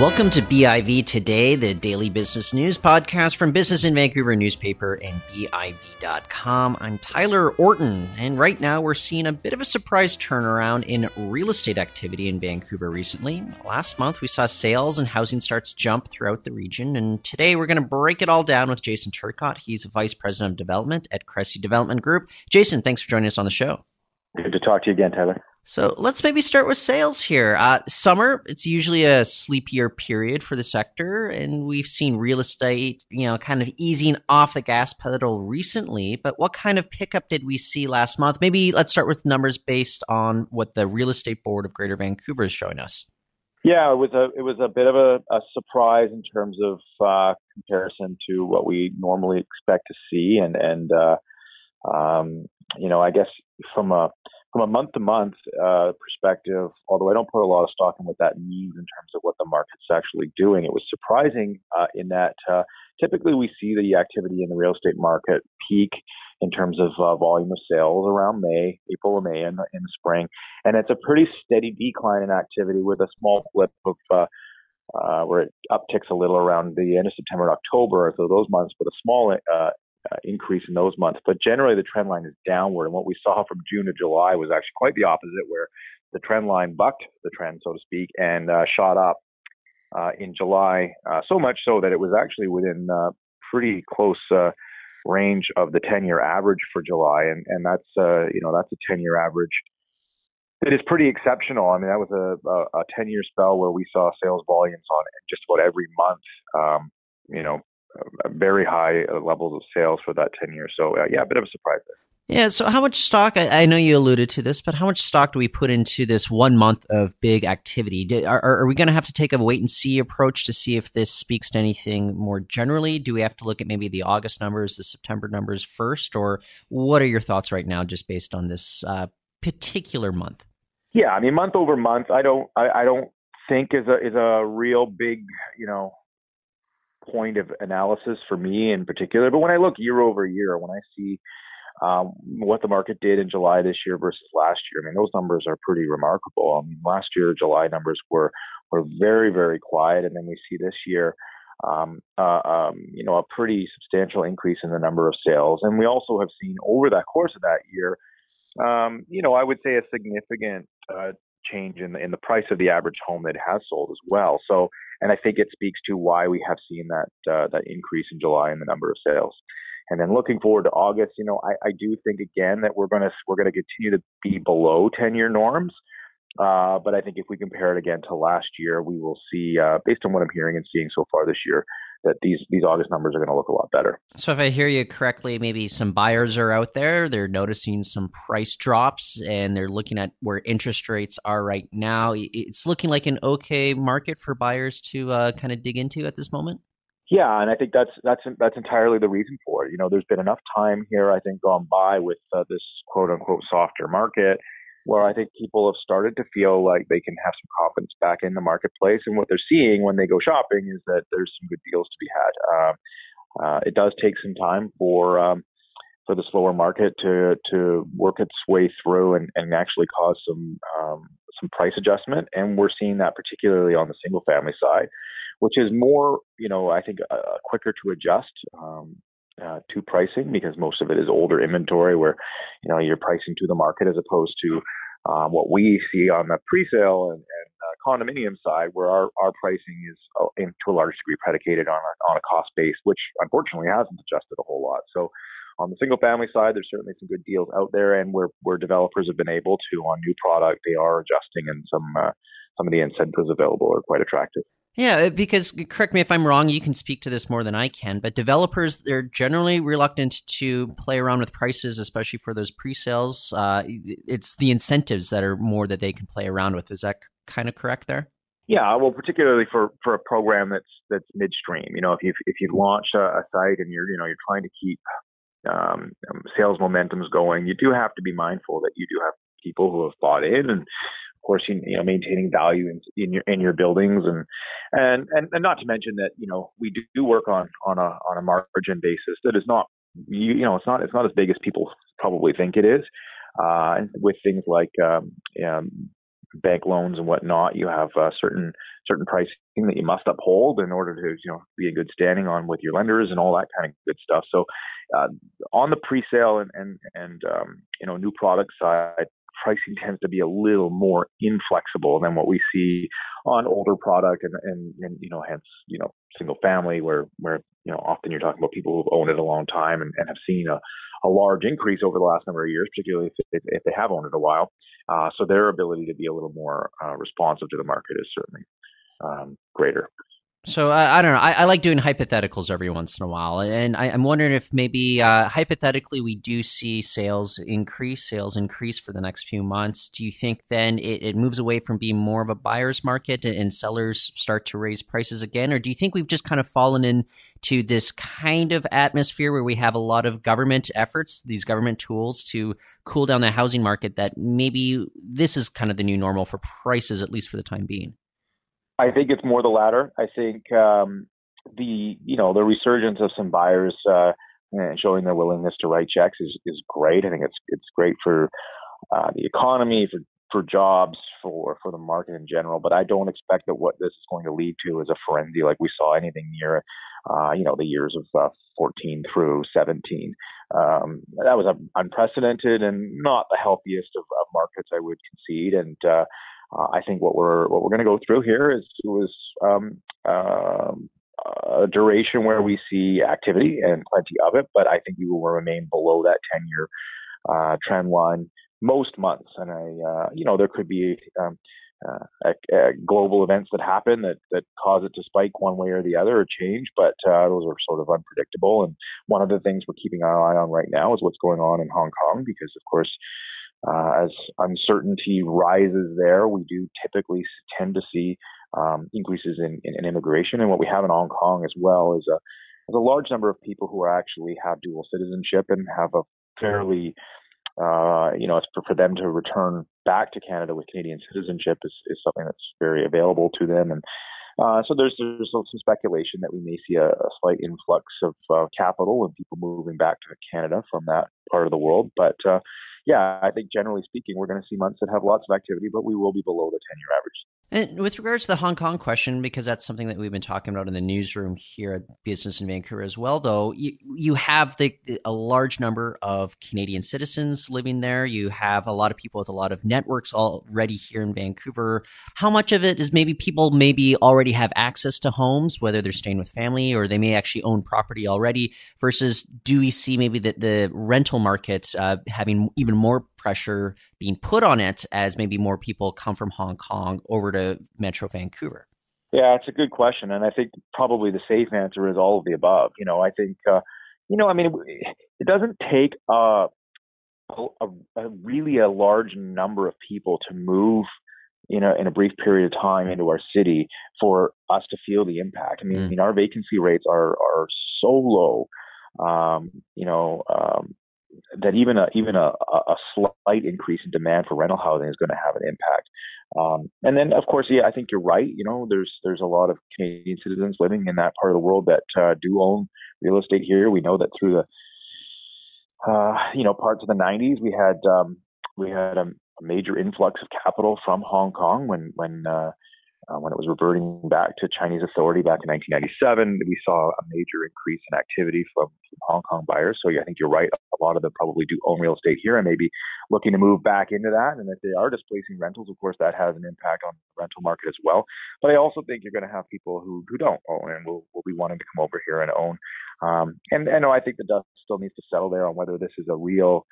Welcome to BIV Today, the daily business news podcast from Business in Vancouver newspaper and BIV.com. I'm Tyler Orton, and right now we're seeing a bit of a surprise turnaround in real estate activity in Vancouver recently. Last month, we saw sales and housing starts jump throughout the region, and today we're going to break it all down with Jason Turcotte. He's Vice President of Development at Cressey Development Group. Jason, thanks for joining us on the show. Good to talk to you again, Tyler. So let's maybe start with sales here. Uh, summer, it's usually a sleepier period for the sector, and we've seen real estate, you know, kind of easing off the gas pedal recently. But what kind of pickup did we see last month? Maybe let's start with numbers based on what the Real Estate Board of Greater Vancouver is showing us. Yeah, it was a it was a bit of a, a surprise in terms of uh, comparison to what we normally expect to see, and and uh, um, you know, I guess from a from a month to month uh, perspective, although I don't put a lot of stock in what that means in terms of what the market's actually doing, it was surprising uh, in that uh, typically we see the activity in the real estate market peak in terms of uh, volume of sales around May, April or May in in the spring, and it's a pretty steady decline in activity with a small flip of uh, where it upticks a little around the end of September and October, so those months, but a small uh, increase in those months. But generally, the trend line is downward. And what we saw from June to July was actually quite the opposite, where the trend line bucked the trend, so to speak, and uh, shot up uh, in July, uh, so much so that it was actually within uh, pretty close uh, range of the 10-year average for July, and and that's you know that's a 10-year average. It is pretty exceptional. I mean, that was a, a, a 10-year spell where we saw sales volumes on just about every month. Um, you know, very high uh, levels of sales for that 10 years. So, uh, yeah, a bit of a surprise there. Yeah. So, how much stock? I, I, know you alluded to this, but how much stock do we put into this one month of big activity? Do, are, are, we going to have to take a wait and see approach to see if this speaks to anything more generally? Do we have to look at maybe the August numbers, the September numbers first, or what are your thoughts right now, just based on this uh, particular month? Yeah, I mean, month over month, I don't, I, I don't think is a is a real big, you know, point of analysis for me in particular. But when I look year over year, when I see um, what the market did in July this year versus last year, I mean, those numbers are pretty remarkable. I mean, last year July numbers were were very very quiet, and then we see this year. Um, uh, um, you know, a pretty substantial increase in the number of sales, and we also have seen over that course of that year, um, you know, I would say a significant uh, change in the, in the price of the average home that has sold as well. So and I think it speaks to why we have seen that uh, that increase in July in the number of sales. And then looking forward to August, you know, I, I do think again that we're going to we're going to continue to be below 10 year norms. Uh, but I think if we compare it again to last year, we will see, uh, based on what I'm hearing and seeing so far this year, that these these August numbers are going to look a lot better. So if I hear you correctly, maybe some buyers are out there, they're noticing some price drops and they're looking at where interest rates are right now. It's looking like an okay market for buyers to uh, kind of dig into at this moment. Yeah, and I think that's that's that's entirely the reason for it. You know, there's been enough time here, I think, gone by with uh, this quote unquote softer market where I think people have started to feel like they can have some confidence back in the marketplace. And what they're seeing when they go shopping is that there's some good deals to be had. Uh, uh, it does take some time for um, for the slower market to to work its way through and, and actually cause some um, some price adjustment. And we're seeing that particularly on the single family side, which is more, you know, I think uh, quicker to adjust. Um, uh, to pricing because most of it is older inventory where you know you're pricing to the market as opposed to um, what we see on the pre-sale and, and uh, condominium side where our, our pricing is uh, in, to a large degree predicated on a, on a cost base which unfortunately hasn't adjusted a whole lot. So on the single family side there's certainly some good deals out there and where where developers have been able to on new product they are adjusting and some uh, some of the incentives available are quite attractive yeah, because correct me if I'm wrong, you can speak to this more than I can, but developers, they're generally reluctant to play around with prices, especially for those pre sales. Uh, it's the incentives that are more that they can play around with. Is that kind of correct there? Yeah, well, particularly for, for a program that's that's midstream. You know, if you've if you've launched a, a site and you're you know you're trying to keep um, um sales momentums going, you do have to be mindful that you do have people who have bought in and of course, you, you know, maintaining value in, in, your in your buildings, and, and and and not to mention that you know we do work on on a on a margin basis that is not you, you know it's not it's not as big as people probably think it is, uh, with things like um, um, bank loans and whatnot, you have uh, certain certain pricing that you must uphold in order to you know be in good standing on with your lenders and all that kind of good stuff. So uh, on the pre-sale and and and um, you know new product side, pricing tends to be a little more inflexible than what we see on older product and, and, and you know, hence, you know, single family where, where, you know, often you're talking about people who've owned it a long time and, and have seen a, a large increase over the last number of years, particularly if, if they have owned it a while. Uh, so their ability to be a little more uh, responsive to the market is certainly um, greater. So uh, I don't know. I, I, like doing hypotheticals every once in a while, and I, am wondering if maybe uh, hypothetically we do see sales increase, sales increase for the next few months. Do you think then it, it moves away from being more of a buyer's market and, and, sellers start to raise prices again, or do you think we've just kind of fallen into this kind of atmosphere where we have a lot of government efforts, these government tools to cool down the housing market? That maybe this is kind of the new normal for prices, at least for the time being. I think it's more the latter. I think um, the you know the resurgence of some buyers uh, showing their willingness to write checks is is great. I think it's it's great for uh, the economy, for for jobs, for for the market in general. But I don't expect that what this is going to lead to is a frenzy like we saw anything near, uh, you know, the years of uh, 14 through 17. Um, that was unprecedented and not the healthiest of, of markets, I would concede. And uh, uh, I think what we're what we're going to go through here is was um, uh, a duration where we see activity and plenty of it, but I think we will remain below that 10 year uh, trend line most months. And I, uh, you know, there could be um, uh, global events that happen that, that cause it to spike one way or the other or change, but uh, those are sort of unpredictable. And one of the things we're keeping our eye on right now is what's going on in Hong Kong, because of course, uh, as uncertainty rises there, we do typically tend to see um, increases in, in, in, immigration. And what we have in Hong Kong as well is a, is a large number of people who actually have dual citizenship and have a fairly, uh, you know, it's for, for them to return back to Canada with Canadian citizenship is, is something that's very available to them. And uh, so there's there's some speculation that we may see a, a slight influx of capital and people moving back to Canada from that part of the world. But uh, yeah, I think generally speaking, we're going to see months that have lots of activity, but we will be below the 10 year average. And with regards to the Hong Kong question, because that's something that we've been talking about in the newsroom here at Business in Vancouver as well, though, you, you have the, a large number of Canadian citizens living there. You have a lot of people with a lot of networks already here in Vancouver. How much of it is maybe people maybe already have access to homes, whether they're staying with family or they may actually own property already, versus do we see maybe that the rental market uh, having even more pressure being put on it as maybe more people come from Hong Kong over to Metro Vancouver? Yeah, it's a good question, and I think probably the safe answer is all of the above. You know, I think, uh, you know, I mean, it doesn't take a, a, a really a large number of people to move you know, in a brief period of time into our city for us to feel the impact. I mean, mm. I mean our vacancy rates are are so low. Um, you know, um, that even a even a, a slight increase in demand for rental housing is going to have an impact. Um, and then, of course, yeah, I think you're right. You know, there's there's a lot of Canadian citizens living in that part of the world that uh, do own real estate here. We know that through the uh, you know parts of the 90s, we had um, we had a, major influx of capital from Hong Kong when when uh, uh, when it was reverting back to Chinese authority back in 1997, we saw a major increase in activity from, from Hong Kong buyers. So yeah, I think you're right. A lot of them probably do own real estate here and maybe looking to move back into that. And if they are displacing rentals, of course, that has an impact on the rental market as well. But I also think you're going to have people who, who don't own and will, will be wanting to come over here and own. Um, and, and I think the dust still needs to settle there on whether this is a real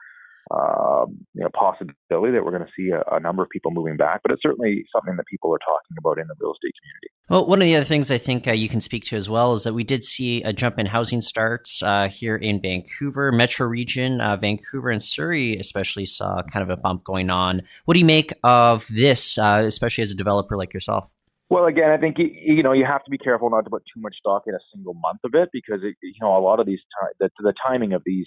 um, you know, possibility that we're going to see a, a, number of people moving back, but it's certainly something that people are talking about in the real estate community. Well, one of the other things I think uh, you can speak to as well is that we did see a jump in housing starts uh, here in Vancouver, metro region, uh, Vancouver and Surrey, especially saw kind of a bump going on. What do you make of this, uh, especially as a developer like yourself? Well, again, I think you know you have to be careful not to put too much stock in a single month of it because it, you know a lot of these the, the timing of these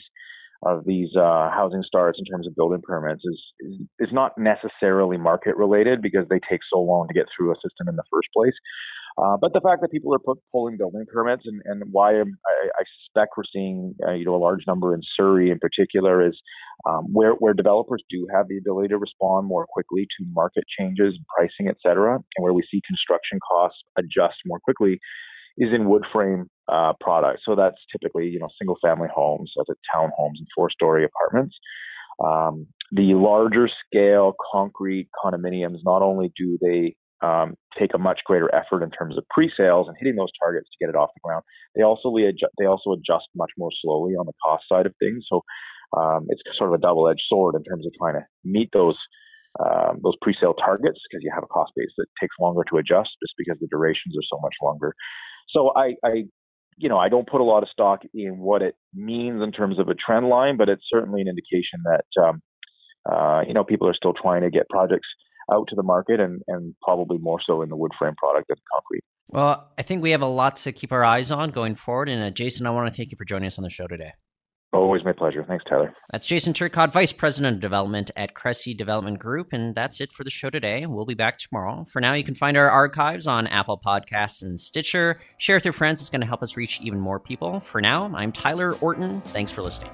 of these uh, housing starts in terms of building permits is, is, is not necessarily market related because they take so long to get through a system in the first place. Uh, but the fact that people are put, pulling building permits and, and why I, I, suspect we're seeing uh, you know a large number in Surrey in particular is Um, where, where developers do have the ability to respond more quickly to market changes, pricing, et cetera, and where we see construction costs adjust more quickly is in wood frame uh, products. So that's typically, you know, single family homes, such as townhomes and four story apartments. Um, the larger scale concrete condominiums, not only do they um, take a much greater effort in terms of pre-sales and hitting those targets to get it off the ground. They also they also adjust much more slowly on the cost side of things. So um, it's sort of a double-edged sword in terms of trying to meet those um, those pre-sale targets because you have a cost base that takes longer to adjust just because the durations are so much longer. So I, I you know, I don't put a lot of stock in what it means in terms of a trend line, but it's certainly an indication that um, uh, you know people are still trying to get projects out to the market and, and probably more so in the wood frame product than concrete. Well, I think we have a lot to keep our eyes on going forward. And uh, Jason, I want to thank you for joining us on the show today. Always my pleasure. Thanks, Tyler. That's Jason Turcotte, Vice President of Development at Cressey Development Group. And that's it for the show today. We'll be back tomorrow. For now, you can find our archives on Apple Podcasts and Stitcher. Share with your friends. It's going to help us reach even more people. For now, I'm Tyler Orton. Thanks for listening.